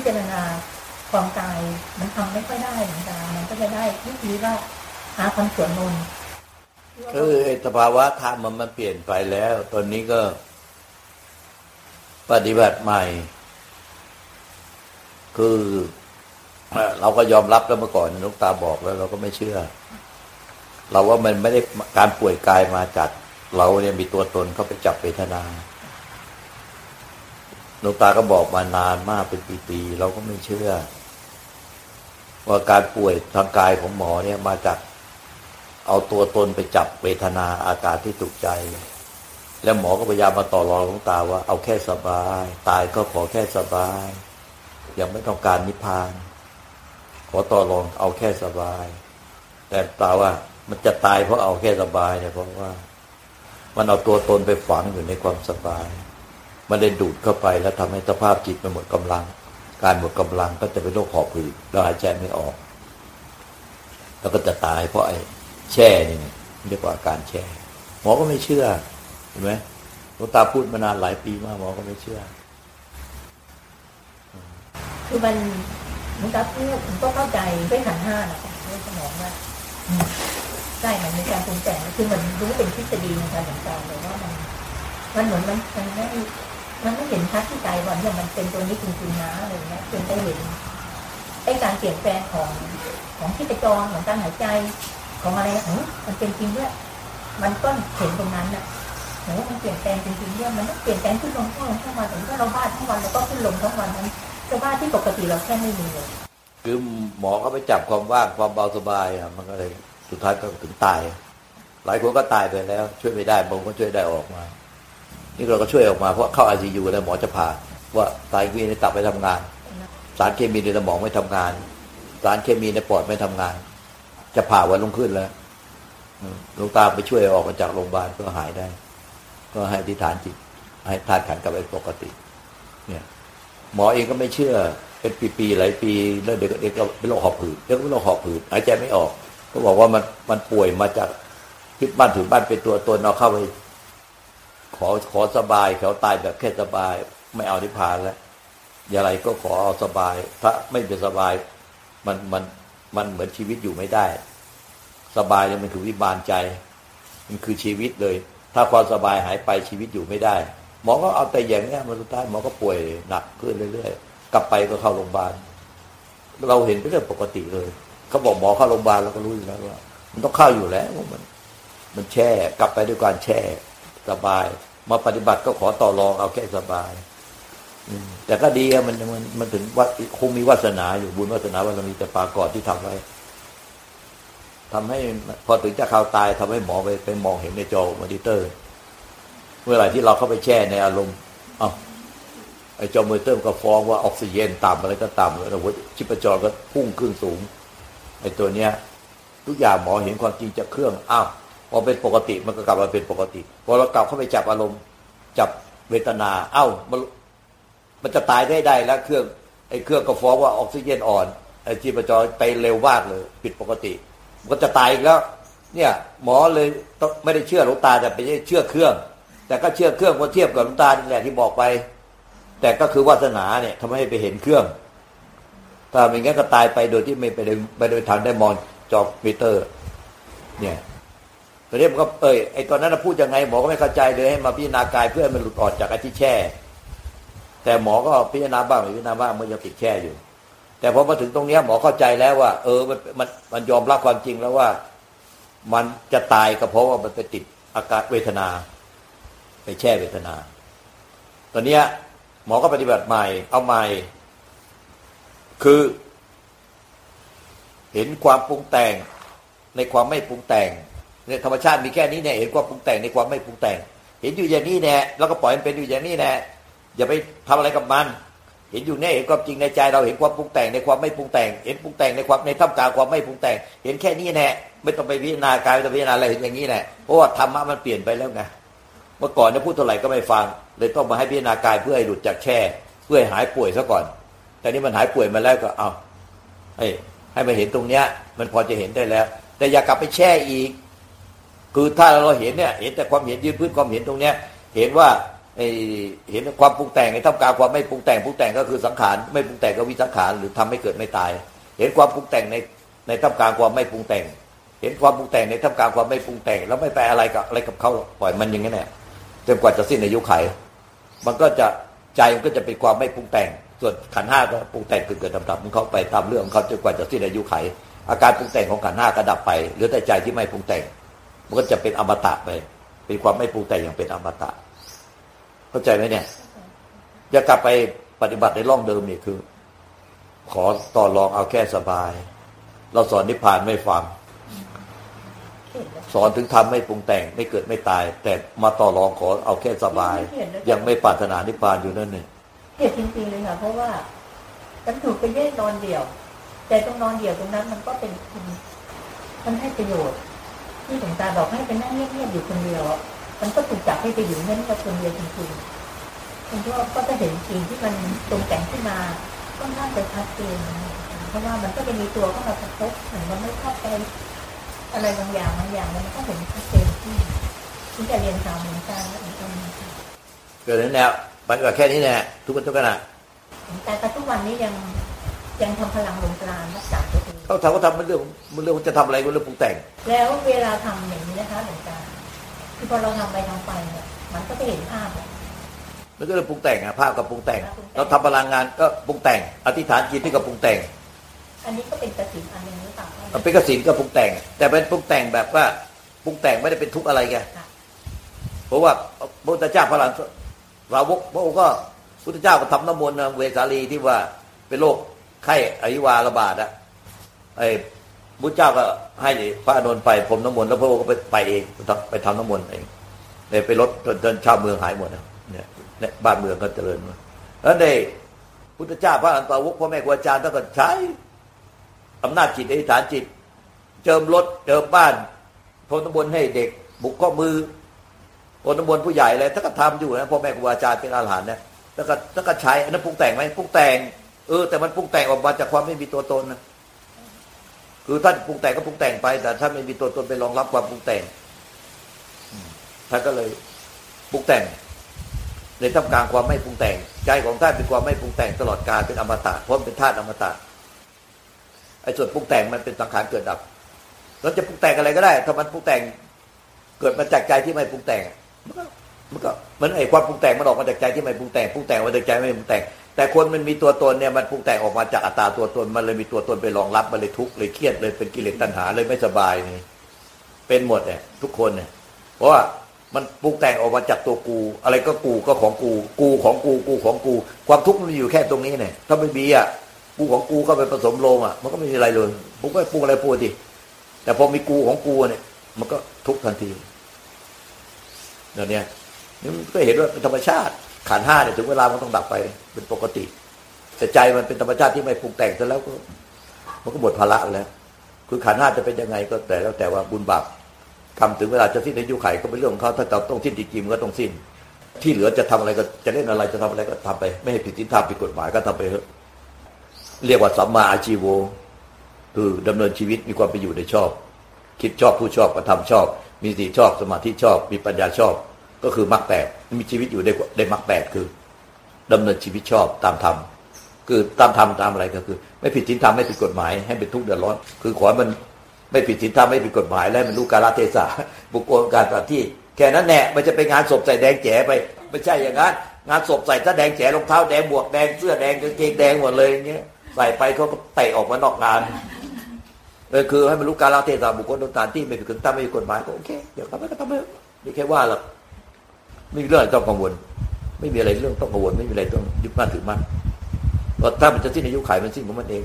พิจารณาความกายมันทำไม่ค่อยได้เหมือนกันมันก็จะได้วิธีว่าหาความสวนนนคือสภาวะธรรมมันมันเปลี่ยนไปแล้ว ตอนนี้ก็ ปฏิบัติใหม่ คือเราก็ยอมรับแล้วเมื่อก่อนนุกตาบอกแล้ว เราก็ไม่เชื่อ เราว่ามันไม่ได้การป่วยกายมาจากเราเนี่ยมีตัวตนเข้าไปจับเวทนา นุกตาก็บอกมานานมากเป็นปีๆเราก็ไม่เชื่อ ว่าการป่วยทางกายของหมอเนี่ยมาจากเอาตัวตนไปจับเวทนาอาการที่ถูกใจ แล้วหมอก็พยายามมาต่อรองหลวงตาว่าเอาแค่สบาย ตายก็ขอแค่สบาย ยังไม่ต้องการนิพพาน ขอต่อรองเอาแค่สบาย แต่ตาว่ามันจะตายเพราะเอาแค่สบายเนี่ยเพราะว่า มันเอาตัวตนไปฝังอยู่ในความสบาย มันได้ดูดเข้าไปแล้วทำให้สภาพจิตมันหมดกำลัง การหมดกำลังก็จะเป็นโรคหอบหืดแล้วหายใจไม่ออก แล้วก็จะตายเพราะไอ้แช่นี่เรียกว่าอาการแช่หมอก็ไม่เชื่อเห็นไหมหลวงตาพูดมานานหลายปีมากหมอก็ไม่เชื่อ คือมันหลวงตาพูดผมก็เข้าใจด้วยขันห้านะคะด้วยสมองว่าใช่มันมีการปรุงแต่งคือมันรู้เป็นทฤษฎีในการหลวงตาเลยว่ามันมันเหมือนมันมันไม่ มันไม่เห็นชัดที่ใจว่าเนี่ยมันเป็นตัวนี้จริงๆนะอะไรเงี้ยจนได้เห็นไอ้การเปลี่ยนแปลงของของที่ไปจรของการหายใจ ของอะไรอมันเป็นจริงด้วยมันก็เห็นตรงนั้นน่ะหมือนว่ามันเปลี่ยนแปลงจริงๆเนี่ยมันเปลี่ยนแปลงขึ้นลงทั้งวันทั้งวันถึงว่าเราบ้าทั้งวันแล้วก็ขึ้นลงทั้งวันนั้นจะบ้าที่ปกติเราแค่ไม่มีเลยคือหมอเขาไปจับความว่างความเบาสบายอะมันก็เลยสุดท้ายก็ถึงตาย หลายคนก็ตายไปแล้ว ช่วยไม่ได้บางคนช่วยได้ออกมา นี่เราก็ช่วยออกมาเพราะเข้าไอซียูแล้วหมอจะผ่าว่าไตวีในตับไปทำงาน สารเคมีในสมองไม่ทำงาน สารเคมีในปอดไม่ทำงาน จะผ่าวันลงขึ้นแล้วหลวงตาไปช่วยออกมาจากโรงพยาบาลก็หายได้ ก็ให้ที่ฐานจิต ให้ทานขันกลับไปปกติ เนี่ย หมอเองก็ไม่เชื่อ เป็นปีๆหลายปีแล้วเด็กเด็กก็เป็นโรคหอบหืดเด็กก็เป็นโรคหอบหืดหายใจไม่ออก ก็บอกว่ามันมันป่วยมาจากพิษบ้านถึงบ้านเป็นตัวตนเอาเข้าไป ขอขอสบายเขาตายแบบแค่สบาย ไม่เอานิพพานแล้วอย่างไรก็ขอเอาสบายถ้าไม่เป็นสบายมันมันมันเหมือนชีวิตอยู่ไม่ได้ สบายเนี่ยมันคือวิบาลใจ มันคือชีวิตเลย ถ้าความสบายหายไปชีวิตอยู่ไม่ได้ หมอก็เอาแต่อย่างเงี้ยมาสุดท้ายหมอก็ป่วยหนักขึ้นเรื่อยๆ กลับไปก็เข้าโรงพยาบาล เราเห็นเป็นเรื่องปกติเลยเขาบอกหมอเข้าโรงพยาบาลเราก็รู้อยู่แล้วว่า มันต้องเข้าอยู่แล้วมัน มันแช่กลับไปด้วยการแช่สบาย มาปฏิบัติก็ขอต่อรองเอาแค่สบายแต่ก็ดีมันมันมันถึงว่าคงมีวาสนาอยู่บุญวาสนาบารมีแต่ปากอดที่ทำไว้ทำให้พอถึงจะข่าวตายทำให้หมอไปไปมองเห็นในจอมอนิเตอร์ เมื่อไหร่ที่เราเข้าไปแช่ในอารมณ์อ้าไอ้จอมอนิเตอร์ก็ฟ้องว่าออกซิเจนต่ำอะไรก็ต่ำแล้วชีพจรก็พุ่งขึ้นสูงไอ้ตัวเนี้ย ทุกอย่างหมอเห็นความจริงจากเครื่องอ้าว พอเป็นปกติมันก็กลับมาเป็นปกติพอเรากลับเข้าไปจับอารมณ์ จับเวทนา เอ้ามันมันจะตายได้ได้แล้วเครื่องไอ้เครื่องก็ฟ้องว่าออกซิเจนอ่อนไอ้จีปจอยไปเร็วมากเลย ผิดปกติมันจะตายอีกแล้ว เนี่ย หมอเลยไม่ได้เชื่อหลวงตาแต่ไปเชื่อเครื่อง แต่ก็เชื่อเครื่องพอเทียบกับหลวงตานี่แหละที่บอกไป แต่ก็คือวาสนาเนี่ยทำให้ไปเห็นเครื่อง ถ้าไม่งั้นก็ตายไปโดยที่ไม่ไปได้ไม่ได้ทันได้มองจอมิเตอร์ เนี่ย ตอนนี้มันก็เอ้ยไอ้ตอนนั้นพูดยังไงหมอก็ไม่เข้าใจเลยให้มาพิจารณากายเพื่อให้มันหลุดออกจากไอ้ที่แช่ แต่หมอก็พิจารณาบ้างไม่พิจารณาบ้างมันยังติดแช่อยู่ แต่พอมาถึงตรงนี้หมอเข้าใจแล้วว่า เออมันมันมันยอมรับความจริงแล้วว่า มันจะตายก็เพราะว่ามันไปติดอาการเวทนา ไปแช่เวทนา ตอนนี้หมอก็ปฏิบัติใหม่ เอาใหม่ คือ เห็นความปรุงแต่งในความไม่ปรุงแต่ง ในธรรมชาติมีแค่นี้เนี่ยเห็นความปรุงแต่งในความไม่ปรุงแต่ง เห็นอยู่อย่างนี้แน่แล้วก็ปล่อยมันเป็นอยู่อย่างนี้แน่อย่าไปทำอะไรกับมัน เห็นอยู่เนี่ยเห็นความจริงในใจเราเห็นความปรุงแต่งในความไม่ปรุงแต่ง เห็นปรุงแต่งในความในท่ามกลางความไม่ปรุงแต่ง เห็นแค่นี้แน่ไม่ต้องไปพิจารณากายไม่ต้องพิจารณาอะไรเห็นอย่างนี้แน่เพราะว่าธรรมะมันเปลี่ยนไปแล้วไงเมื่อก่อนเนี่ยพูดเท่าไหร่ก็ไม่ฟัง เลยต้องมาให้พิจารณากายเพื่อให้หลุดจากแช่ เพื่อให้หายป่วยซะก่อน แต่นี้มันหายป่วยมาแล้วก็เอาให้ให้มาเห็นตรงเนี้ย มันพอจะเห็นได้แล้ว แต่อย่ากลับไปแช่อีก คือถ้าเราเห็นเนี่ยเห็นแต่ความเห็นยืนพื้นความเห็นตรงเนี้ย เห็นว่าไอเห็นความปรุงแต่งในท่ามกลางความไม่ปรุงแต่งปรุงแต่งก็คือสังขารไม่ปรุงแต่งก็วิสังขารหรือทำให้เกิดไม่ตาย เห็นความปรุงแต่งในในท่ามกลางความไม่ปรุงแต่ง เห็นความปรุงแต่งในท่ามกลางความไม่ปรุงแต่ง แล้วไม่ไปอะไรกับอะไรกับเขาปล่อยมันอย่างนี้แหละจนกว่าจะสิ้นอายุไข มันก็จะใจมันก็จะเป็นความไม่ปรุงแต่ง ส่วนขันห้าก็ปรุงแต่งเกิดเกิดดับๆมันเขาไปตามเรื่องของเขาจนกว่าจะสิ้นอายุไข อาการปรุงแต่งของขันห้าก็ดับไปเหลือแต่ใจที่ไม่ปรุงแต่ง มันก็จะเป็นอมตะไป เป็นความไม่ปรุงแต่งอย่างเป็นอมตะ เข้าใจไหมเนี่ยอย่ากลับไปปฏิบัติในร่องเดิมนี่คือ ขอต่อรองเอาแค่สบาย เราสอนนิพพานไม่ฟัง สอนถึงทำไม่ปรุงแต่งไม่เกิดไม่ตาย แต่มาต่อรองขอเอาแค่สบาย ยังไม่ปรารถนานิพพานอยู่นั่นเนี่ยเหตุจริงๆเลยค่ะเพราะว่าฉันถูกไปแย่งนอนเดี่ยว แต่ตรงนอนเดี่ยวตรงนั้นมันก็เป็นมันให้ประโยชน์ ที่หลวงตาบอกให้ไปนั่งเงียบๆอยู่คนเดียวอะมันก็ถูกจับให้ไปอยู่เงียบๆคนเดียวจริงๆคุณก็ก็จะเห็นสิ่งที่มันตรงแต่งขึ้นมาก็น่าจะชัดเจนเพราะว่ามันก็จะมีตัวเข้ามากระทบเหมือนมันไม่เข้าใจอะไรบางอย่างบางอย่างมันก็เห็นชัดเจนที่ที่จะเรียนตามหลวงตาแล้วเหมือนกันเกิดนั้นแล้วปฏิบัติแค่นี้แหละทุกคนทุกขณะแต่ปัจจุบันนี้ยังยังทำพลังลงกลางรักษา ตัวเองเขาทำก็ทำมันเรื่องมันเรื่องจะทำอะไรก็เรื่องปรุงแต่ง แล้วเวลาทำอย่างนี้นะคะหลวงตาคือพอเราทำไปทำไปเนี่ยมันก็จะเห็นภาพอะมันก็เรื่องปรุงแต่งอะภาพกับปรุงแต่ง เราทำพลังงานก็ปรุงแต่ง อธิษฐานจิตที่กับปรุงแต่ง อันนี้ก็เป็นกระสินอันหนึงหรือเปล่าคะมันเป็นกสินก็ปรุงแต่ง แต่เป็นปรุงแต่งแบบว่าปรุงแต่งไม่ได้เป็นทุกข์อะไรแกค่ะเพราะว่าพระพุทธเจ้าพระหลานสาวกพระองค์ก็พุทธเจ้าก็ทำน้ำมนต์นะเวสาลีที่ว่าเป็นโรคไข้อหิวาระบาดอะ ไอ้พุทธเจ้าก็ให้พระอานนไปพรมน้ำมนต์แล้วพระองค์ก็ไปไปเองไปทำไปทำน้ำมนต์เองเลยไปลดจนชาวเมืองหายหมดเนี่ยเนี่ยบ้านเมืองก็เจริญมาแล้วในพุทธเจ้าพระอันตาวกพ่อแม่ครูอาจารย์ต้องก็ใช้อำนาจจิตอธิษฐานจิต เจิมรถเจิมบ้านพรมน้ำมนต์ให้เด็ก บุกข้อมือคนตำบลผู้ใหญ่อะไรถ้านก็ทำอยู่นะพ่อแม่ครูอาจารย์เป็นอาหารเนี่ยแล้วก็แล้วก็ใช้อันนั้นปรุงแต่งไหมปรุงแต่งเออแต่มันปรุงแต่งออกมาจากความไม่มีตัวตนนะ คือถ้านปรุงแต่งก็ปรุงแต่งไป แต่ถ้านไม่มีตัวตนไปรองรับความปรุงแต่งท่านก็เลยปรุงแต่งในท่ามกลางความไม่ปรุงแต่ง ใจของท่านเป็นความไม่ปรุงแต่งตลอดกาลเป็นอมตะเพราะมันเป็นธาตุอมตะไอ้ส่วนปรุงแต่งมันเป็นสังขารเกิดดับ เราจะปรุงแต่งอะไรก็ได้ ถ้ามันปรุงแต่งเกิดมาจากใจที่ไม่ปรุงแต่งมันก็เหมันไอ้ความปรุงแต่งมันออกมาจากใจที่ไม่ปรุงแต่งปรุงแต่งมาจากใจไม่ปรุงแต่ง แต่คนมันมีตัวตนเนี่ยมันปรุงแต่งออกมาจากอัตตาตัวตน มันเลยมีตัวตนไปรองรับมันเลยทุกข์เลยเครียดเลยเป็นกิเลสตัณหาเลยไม่สบายนี่เป็นหมดเนี่ยทุกคนเนี่ยเพราะว่ามันปรุงแต่งออกมาจากตัวกู อะไรก็กูก็ของกู กูของกูกูของกู ความทุกข์มันอยู่แค่ตรงนี้เนี่ยถ้าไม่มีอะกูของกูก็ไปผสมลงอะ มันก็ไม่มีอะไรเลยกูก็ปรุงอะไรพูดดิแต่พอมีกูของกูเนี่ยมันก็ทุกข์ทันทีเดี๋ยวนี้นี่มันก็เห็นว่าเป็นธรรมชาติ ขันห้าเนี่ยถึงเวลามันต้องดับไปเป็นปกติ แต่ใจมันเป็นธรรมชาติที่ไม่ปรุงแต่งซะแล้วก็มันก็หมดภาระแล้ว คือขันห้าจะเป็นยังไงก็แต่แล้วแต่ว่าบุญบาปกรรมถึงเวลาจะสิ้นอายุไขก็เป็นเรื่องของเขาถ้าเราต้องสิ้นจริงๆมันก็ต้องสิ้น ที่เหลือจะทำอะไรก็จะเล่นอะไรจะทำอะไรก็ทำไป ไม่ให้ผิดศีลธรรมผิดกฎหมายก็ทำไปเถอะเรียกว่าสัมมาอาชีโวคือดำเนินชีวิตมีความเป็นอยู่ในชอบ คิดชอบผู้ชอบกระทำชอบ มีสติชอบสมาธิชอบ มีปัญญาชอบ ก็คือมรรคแปดมีชีวิตอยู่ได้ได้มรรคแปดคือดำเนินชีวิตชอบตามธรรมคือตามธรรมตามอะไรก็คือ ไม่ผิดศีลธรรมไม่ผิดกฎหมาย ให้เป็นทุกข์เดือดร้อน คือขอให้มันไม่ผิดศีลธรรมไม่ผิดกฎหมาย และมันรู้กาลเทศะบุคคลการปฏิบัติที่ แค่นั้นแน่มันจะไปงานศพใส่แดงแจ๋ไป ไม่ใช่อย่างนั้นงานศพใส่ถ้าแดงแจ๋รองเท้าแดงบวกแดงเสื้อแดงกางเกงแดงหมดเลยอย่างเงี้ยใส่ไปเขาก็เตะออกมานอกงานเลยคือให้มันรู้การลเทศะบุคคลต่างที่ไม่ผิดกฎตามไม่ผิดกฎหมายก็โอเคเดี๋ยวทำไปก็ทำไปไม่แค่ว่าหรอก ไม่มีเรื่องอะไรต้องกังวล ไม่มีอะไรเรื่องต้องกังวล ไม่มีอะไรต้องยึดมั่นถือมั่นเพราะถ้ามันจะสิ้นอายุขัยมันสิ้นของมันเอง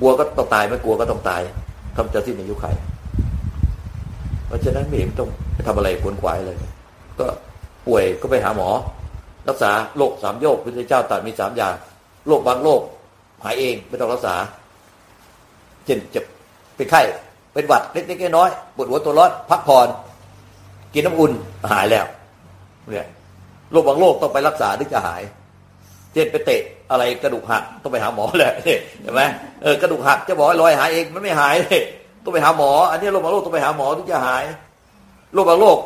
กลัวก็ต้องตายไม่กลัวก็ต้องตายทำจะสิ้นอายุขัยเพราะฉะนั้นไม่เห็นต้องไปทำอะไรขวนขวายเลย ก็ป่วยก็ไปหาหมอ รักษาโรคสามโรคพระเจ้าตรัสมีสามอย่างโรคบางโรคหายเองไม่ต้องรักษาเช่นจะเป็นไข้เป็นหวัดเล็กๆน้อยๆปวดหัวตัวร้อนพักผ่อนกินน้ำอุ่นหายแล้ว เนี่ยโรคบางโรคต้องไปรักษาถึงจะหายเช่นไปเตะอะไรกระดูกหักต้องไปหาหมอเลยเห็นไหมเออกระดูกหักจะบอกให้ลอยหายเองมันไม่หายเลยต้องไปหาหมอ อันนี้โรคบางโรคต้องไปหาหมอถึงจะหายโรคบางโรค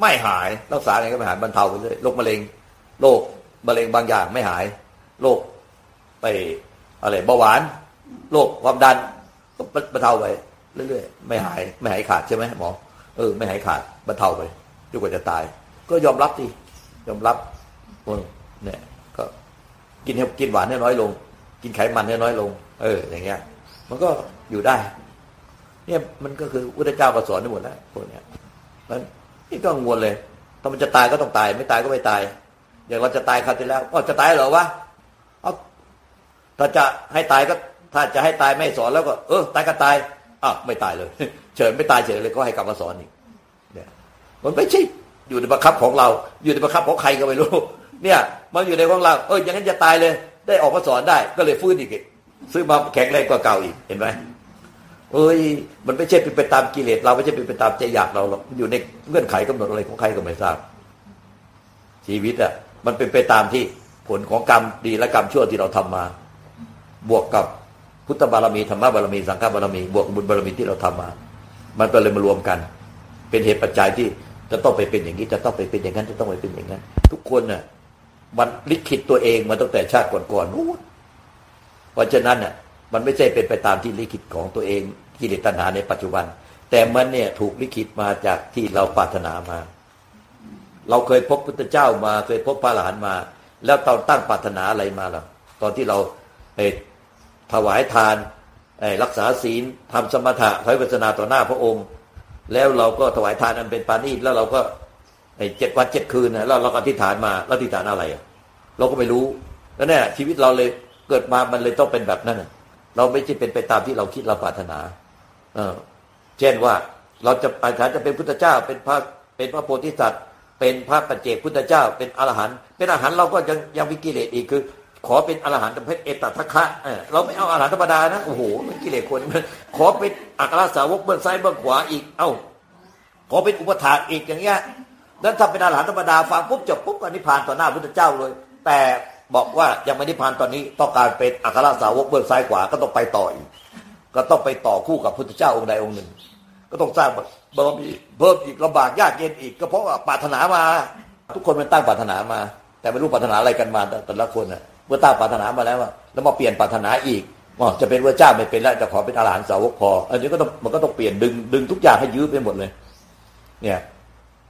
ไม่หายรักษาไงก็ไม่หายบรรเทาไปเรื่อยโรคมะเร็งโรคมะเร็งบางอย่างไม่หายโรคไปอะไรเบาหวานโรคความดันก็บรรเทาไปเรื่อยๆไม่หายไม่หายขาดใช่ไหมหมอเออไม่หายขาดบรรเทาไปจนกว่าจะตาย ก็ยอมรับดิยอมรับเนี่ยก็กินกินหวานให้น้อยลง กินไขมันให้น้อยลง เออ อย่างเงี้ย มันก็อยู่ได้ เนี่ยมันก็คือพุทธเจ้าก็สอนได้หมดแล้วพวกเนี้ยมันนี่ก็กังวลเลย ถ้ามันจะตายก็ต้องตาย ไม่ตายก็ไม่ตาย อย่างเราจะตายคราวที่แล้วก็จะตายเหรอวะเอาถ้าจะให้ตายก็ ถ้าจะให้ตายไม่สอนแล้วก็ เออ ตายก็ตายอ้าวไม่ตายเลย เฉินไม่ตายเฉยเลยก็ให้กลับมาสอนอีกเนี่ยมันไม่ใช่ อยู่ในบังคับของเรา อยู่ในบังคับของใครก็ไม่รู้ เนี่ยมันอยู่ในของเราเอออย่างนั้นจะตายเลย ได้ออกมาสอนได้ก็เลยฟื้นอีก ซื้อมาแข็งแรงกว่าเก่าอีกเห็นไหมเอ้ยมันไม่ใช่เป็นไปตามกิเลสเราไม่ใช่เป็นไปตามใจอยากเราหรอกอยู่ในเงื่อนไขกำหนดอะไรของใครก็ไม่ทราบ ชีวิตอะมันเป็นไปตามที่ผลของกรรมดีและกรรมชั่วที่เราทำมา บวกกับพุทธบารมีธรรมบารมีสังฆบารมี บวกบุญบารมีที่เราทำมา มันก็เลยมารวมกัน เป็นเหตุปัจจัยที่ จะต้องไปเป็นอย่างนี้จะต้องไปเป็นอย่างนั้นจะต้องไปเป็นอย่างนั้น ทุกคนน่ะ มันลิขิตตัวเองมาตั้งแต่ชาติก่อนๆนู้นเพราะฉะนั้นน่ะ มันไม่ใช่เป็นไปตามที่ลิขิตของตัวเองกิเลสตัณหาในปัจจุบัน แต่มันเนี่ยถูกลิขิตมาจากที่เราปรารถนามา เราเคยพบพุทธเจ้ามาเคยพบพระอรหันต์มา แล้วตอนตั้งปรารถนาอะไรมาล่ะ ตอนที่เราเถวายทานรักษาศีลทำสมถะถอยปัสนาต่อหน้าพระองค์ แล้วเราก็ถวายทานอันเป็นปานีแล้วเราก็เจ็ดวันเจ็ดคืนนะแล้วเราก็อธิษฐานมาแล้วอธิษฐานอะไรเราก็ไม่รู้แล้วเนี่ยชีวิตเราเลยเกิดมามันเลยต้องเป็นแบบนั้นเราไม่ใช่เป็นไปตามที่เราคิดเราปรารถนา เออเช่นว่าเราจะอธิษฐานจะเป็นพุทธเจ้า เป็นพระเป็นพระโพธิสัตว์เป็นพระปัจเจกพุทธเจ้า เป็นอรหันต์เป็นอรหันต์เราก็ยังยังวิกิเลสอีกคือ ขอเป็นอรหันต์ประเภทเอตทัคคะเราไม่เอาอรหันต์ธรรมดานะโอ้โหกิเลสคนขอเป็นอัครสาวกเบื้องซ้ายเบื้องขวาอีก เอ้า ขอเป็นอุปถาอีกอย่างเงี้ยนั้นถ้าเป็นอรหันต์ธรรมดาฟังปุ๊บจบปุ๊บอันนี้ผ่านต่อหน้าพุทธเจ้าเลย แต่บอกว่ายังไม่ได้ผ่านตอนนี้ต้องการเป็นอัครสาวกเบื้องซ้ายขวาก็ต้องไปต่ออีกก็ต้องไปต่อคู่กับพุทธเจ้าองค์ใดองค์หนึ่ง ก็ต้องสร้างบารมีเพิ่มอีกลำบากยากเย็นอีก ก็เพราะว่าปรารถนามา ทุกคนมันตั้งปรารถนามา แต่ไม่รู้ปรารถนาอะไรกันมาแต่ละคนน่ะ เมื่อตั้งปรารถนามาแล้วแล้วมาเปลี่ยนปรารถนาอีกอ๋อจะเป็นพระเจ้าไม่เป็นแล้วจะขอเป็นอรหันต์สาวกพออันนี้ก็ต้องมันก็ต้องเปลี่ยนดึงดึงทุกอย่างให้ยื้อไปหมดเลย เนี่ย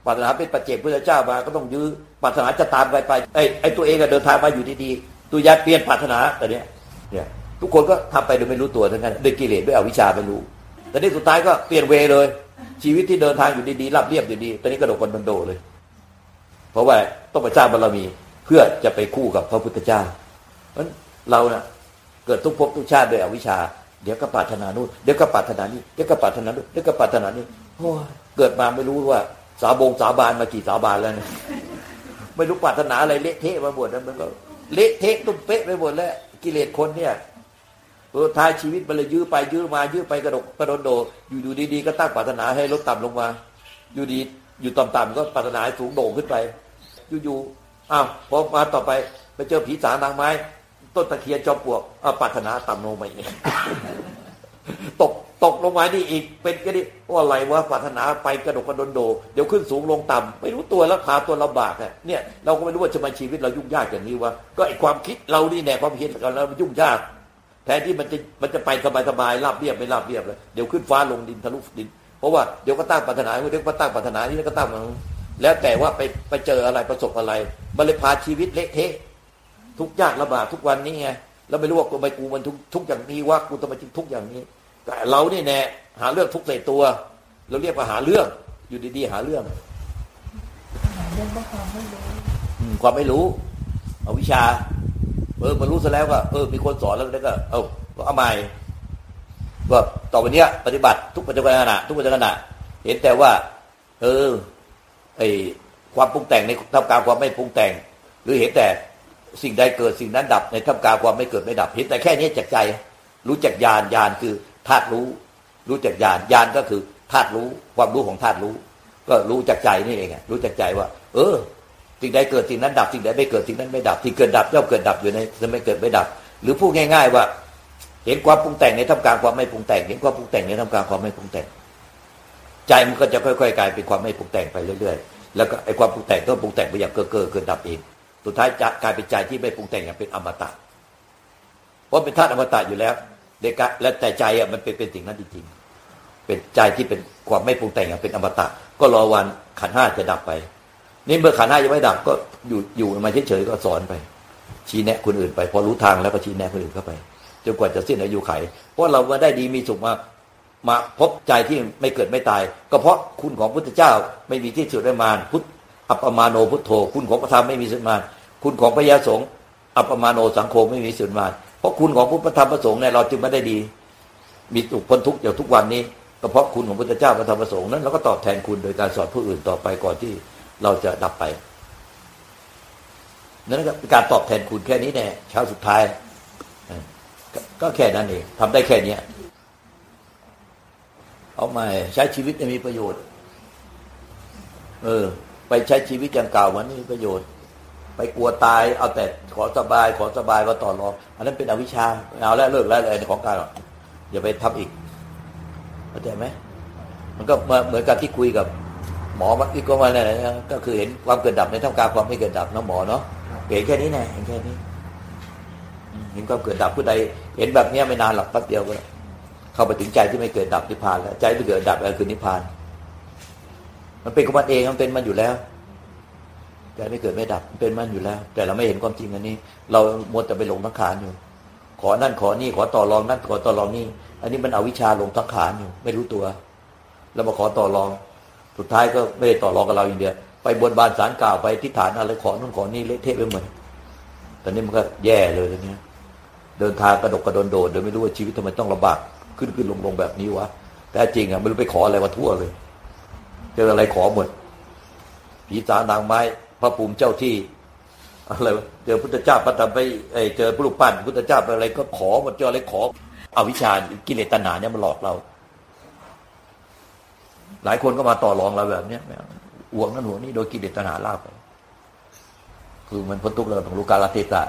ปรารถนาเป็นปัจเจกพระเจ้ามาก็ต้องยื้อปรารถนาจะตามไปไปไอ้ไอ้ตัวเองก็เดินทางมาอยู่ดีๆตัวยาเปลี่ยนปรารถนาแต่เนี้ยเนี่ย ทุกคนก็ทำไปโดยไม่รู้ตัวทั้งนั้นด้วยกิเลสด้วยอวิชชาไม่รู้แต่นี่สุดท้ายก็เปลี่ยนเวเลย ชีวิตที่เดินทางอยู่ดีๆรับเรียบอยู่ดีตอนนี้กระโดดคนบันโดเลย เพราะว่าต้องไปสร้างบารมีเพื่อจะไปคู่กับพระพุทธเจ้า ราะเราเนะ่ะเกิดทุกภพทุกชาติด้วยอวิชชา เดี๋ยวก็ปรารถนานู่นเดี๋ยวก็ปรารถนานี่เดี๋ยวก็ปรารถนานู่นเดี๋ยวก็ปรารถนานี่โอ้เกิดมาไม่รู้ว่า สาบงสาบานมากี่สาบานแล้วเนี่ยไม่รู้ปรารถนาอะไรเละเทะมาหมดแล้วมันก็เละเทะตุ้มเป๊ะไปหมดแล้วกิเลสคนเนี่ยเออท้ายชีวิตมันเลยยื้อไปยื้อมายื้อไปกระดกกระโดดโดอยู่ดูดีๆก็ตั้งปรารถนาให้ลดต่ำลงมา อยู่ดีอยู่ต่ำๆก็ปรารถนาให้สูงโด่งขึ้นไป อยู่ๆอ้าวพอมาต่อไปไปเจอผีสางนางไม้ ต้นตะเคียนจอมปลวกปรารถนาต่ำลงมาอีกตกตกลงมานี่อีกเป็นก็ดิว่าอะไรวะปรารถนาไปกระดกกระโดนโด เดี๋ยวขึ้นสูงลงต่ำไม่รู้ตัวแล้วขาตัวลำบากเนี่ยเราก็ไม่รู้ว่าจะมาชีวิตเรายุ่งยากอย่างนี้วะก็ไอความคิดเรานี่แน่ความคิดเรายุ่งยากแทนที่มันจะมันจะไปสบายๆราบเรียบไม่ราบเรียบเลยเดี๋ยวขึ้นฟ้าลงดินทะลุดิน เพราะว่าเดี๋ยวก็ตั้งปรารถนาเดี๋ยวก็ตั้งปรารถนานี่แล้วก็ตั้งแล้วแต่ว่าไปไปเจออะไรประสบอะไรมันเลยพาชีวิตเละเทะ ทุกยากลำบากทุกวันนี้ไงแล้วไม่รู้ว่ากูไมกูมันทุกทุกอย่างนี้ว่ากูทำไมจึงทุกอย่างนี้ แต่เราเนี่ยแน่หาเรื่องทุกใส่ตัว เราเรียกว่าหาเรื่อง อยู่ดีๆหาเรื่องเรื่องความไม่รู้ความไม่รู้เอาวิชาเออมารู้ซะแล้วก็เออมีคนสอนแล้วก็ เออเอาใหม่ว่าต่อไปเนี้ย ปฏิบัติทุกปัจจุบันขณะทุกปัจจุบันขณะเห็นแต่ว่า เออไอความปรุงแต่งในทำการความไม่ปรุงแต่ง หรือเห็นแต่ สิ่งใดเกิดสิ่งนั้นดับในทำการความไม่เกิดไม่ดับเห็นแต่แค่นี้จากใจ รู้จักญาณญาณคือธาตุรู้ รู้จักญาณญาณก็คือธาตุรู้ความรู้ของธาตุรู้ ก็รู้จักใจนี่เองรู้จักใจว่า เออ สิ่งใดเกิดสิ่งนั้นดับสิ่งใดไม่เกิดสิ่งนั้นไม่ดับที่เกิดดับย่อมเกิดดับอยู่ในจะไม่เกิดไม่ดับ หรือพูดง่าย ๆ ว่า เห็นความปรุงแต่งในทำกลางความไม่ปรุงแต่ง เห็นความปรุงแต่งในทำกลางความไม่ปรุงแต่ง ใจมันก็จะค่อยๆกลายเป็นความไม่ปรุงแต่งไปเรื่อยๆแล้วก็ไอ้ความปรุงแต่งก็ปรุงแต่งไปอย่างเก้อเก้อเกินดับเอง สุดท้ายจะกลายเป็นใจที่ไม่ปรุงแต่งอย่างเป็นอมตะเพราะเป็นธาตุอมตะอยู่แล้วเด็กและแต่ใจอะมันเป็นเป็นสิ่งนั้นจริงๆเป็นใจที่เป็นความไม่ปรุงแต่งอย่างเป็นอมตะ ก็รอวันขันห้าจะดับไป นี่เมื่อขันห้ายังไม่ดับก็อยู่อยู่มาเฉยๆก็สอนไป ชี้แนะคนอื่นไป พอรู้ทางแล้วก็ชี้แนะคนอื่นเข้าไปจนกว่าจะสิ้นอายุไข เพราะเรามาได้ดีมีสุขมามาพบใจที่ไม่เกิดไม่ตาย ก็เพราะคุณของพุทธเจ้าไม่มีที่สุดได้มานพุทธ อัปมาโนพุทโธ คุณของพระธรรมไม่มีสุดมานคุณของพระยาสงฆ์อัปมาโนสังโฆไม่มีสุดมานเพราะคุณของพุทธธรรมพระสงฆ์เนี่ยเราจึงไม่ได้ดี มีสุขพ้นทุกข์อย่างทุกวันนี้ก็เพราะคุณของพุทธเจ้าพระธรรมพระสงฆ์นั้นเราก็ตอบแทนคุณโดยการสอนผู้อื่นต่อไปก่อนที่เราจะดับไปนั่นก็การตอบแทนคุณแค่นี้แน่เช้าสุดท้ายก็แค่นั้นเองทำได้แค่เนี้ยเอาใหม่ใช้ชีวิตให้มีประโยชน์ เออ ไปใช้ชีวิตอย่างเก่ามันไม่มีประโยชน์ ไปกลัวตายเอาแต่ขอสบายขอสบายมาต่อรองอันนั้นเป็นอวิชชาเอาแล้วเลิกแล้วอะไรของการอย่าไปทำอีกเข้าใจไหมมันก็เหมือนกับที่คุยกับหมอมักที่ก็มาเนี่ยก็คือเห็นความเกิดดับในท่ามกลางความไม่เกิดดับนะหมอเนาะเห็นแค่นี้แน่เห็นแค่นี้เห็นความเกิดดับผู้ใดเห็นแบบนี้ไม่นานหรอกแป๊บเดียวก็เข้าไปถึงใจที่ไม่เกิดดับนิพพานแล้วใจที่เกิดดับแล้วคือนิพพาน มันเป็นของมันเองมันเป็นมันอยู่แล้วใจไม่เกิดไม่ดับเป็นมันอยู่แล้ว แต่เราไม่เห็นความจริงอันนี้ เรามัวแต่ไปหลงทั้งขานอยู่ ขอนั่นขอนี่ขอต่อรองนั่นขอต่อรองนี่ อันนี้มันเอาวิชาลงทั้งขานอยู่ ไม่รู้ตัว แล้วมาขอต่อรอง สุดท้ายก็ไม่ได้ต่อรองกับเราอย่างเดียวไปบนบานสารกล่าวไปทิฏฐานอะไรขอนู่นขอนี่เละเทะไปหมดตอนนี้มันก็แย่เลยตอนนี้เดินทางกระดกกระโดนโดดโดยไม่รู้ว่าชีวิตทำไมต้องลำบากขึ้นขึ้นลงลงแบบนี้วะแต่จริงอะไม่รู้ไปขออะไรมาทั่วเลย จออะไรขอหมดผีสางนางไม้ พระภูมิเจ้าที่อะไรเจอพุทธเจ้าประทับไปเจอพระรูปปั้นพุทธเจ้าอะไรก็ขอหมดเจออะไรขออวิชชากิเลสตัณหาเนี่ยมันหลอกเรา หลายคนก็มาต่อรองเราแบบเนี้ยห่วงนั่นห่วงนี่โดยกิเลสตัณหาลาไปคือมันพ้นทุกข์เราต้องรู้กาลเทศะ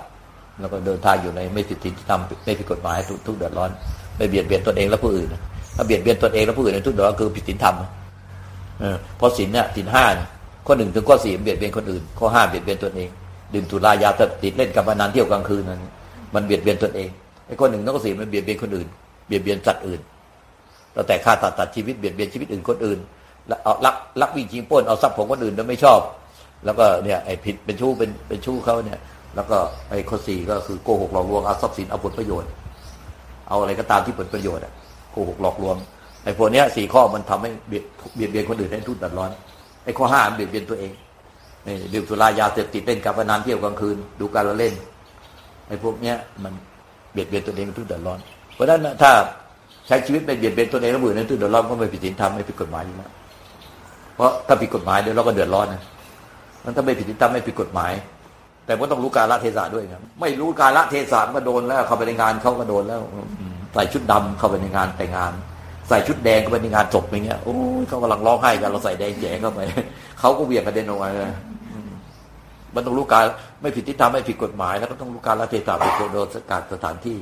แล้วก็เดินทางอยู่ในไม่ผิดศีลธรรมไม่ผิดกฎหมายทุกทุกเดือดร้อน ไม่เบียดเบียนตนเองและผู้อื่นถ้าเบียดเบียนตนเองและผู้อื่นในทุกเดือดร้อนคือผิดศีลธรรม เพราะศีลเนี่ยศีลห้าข้อหนึ่งถึงข้อสี่เบียดเบียนคนอื่น ข้อห้าเบียดเบียนตนเอง ดื่มสุรายาเสพติดเล่นกับพนันเที่ยวกลางคืนนั้นมันเบียดเบียนตนเองไอ้ข้อหนึ่งข้อสี่มันเบียดเบียนคนอื่น เบียดเบียนสัตว์อื่นเราแต่ฆ่าตัดตัดชีวิตเบียดเบียนชีวิตอื่นคนอื่นเอาลักลักวิ่งชิงป้นเอาทรัพย์ของคนอื่นโดยไม่ชอบ แล้วก็เนี่ยไอ้ผิดเป็นชู้เป็นเป็นชู้เขาเนี่ย แล้วก็ไอ้ข้อสี่ก็คือโกหกหลอกลวงเอาทรัพย์สินเอาผลประโยชน์ เอาอะไรก็ตามที่ผลประโยชน์อะโกหกหลอกลวง ไอ้พวกเนี้ยสี่ข้อมันทำให้เบียดเบียดเบียนคนอื่นให้ทุกข์เดือดร้อนไอ้ข้อห้าเบียดเบียนตัวเองนี่ดื่มสุรายาเสพติดเล่นการพนันเที่ยวกลางคืน ดูการละเล่นไอ้พวกเนี้ยมันเบียดเบียนตัวเองทุกข์เดือดร้อน เพราะฉะนั้นถ้าใช้ชีวิตเป็นเบียดเบียนตัวเองแล้วอื่นนั้นทุกข์เดือดร้อนก็ไม่ผิดศีลธรรมไม่ผิดกฎหมายอยู่แล้วเพราะถ้าผิดกฎหมายเดี๋ยวเราก็เดือดร้อนนะมันถ้าไม่ผิดศีลธรรมไม่ผิดกฎหมาย แต่ก็ต้องรู้การละเทศะด้วยครับไม่รู้การละเทศะก็โดนแล้วเข้าไปในงานเขาก็โดนแล้วใส่ชุดดำเข้าไปในงานแต่งงาน ใส่ชุดแดงเข้าไปในงานจบอย่างเงี้ยโอ้ยเขากำลังร้องไห้กันเราใส่แดงแย่เข้าไปเขาก็เวียงกระเด็นออกมาเลยมันต้องรู้การไม่ผิดที่ทำไม่ผิดกฎหมาย แล้วก็ต้องรู้การละเทศะเป็นโดนสกัดสถานที่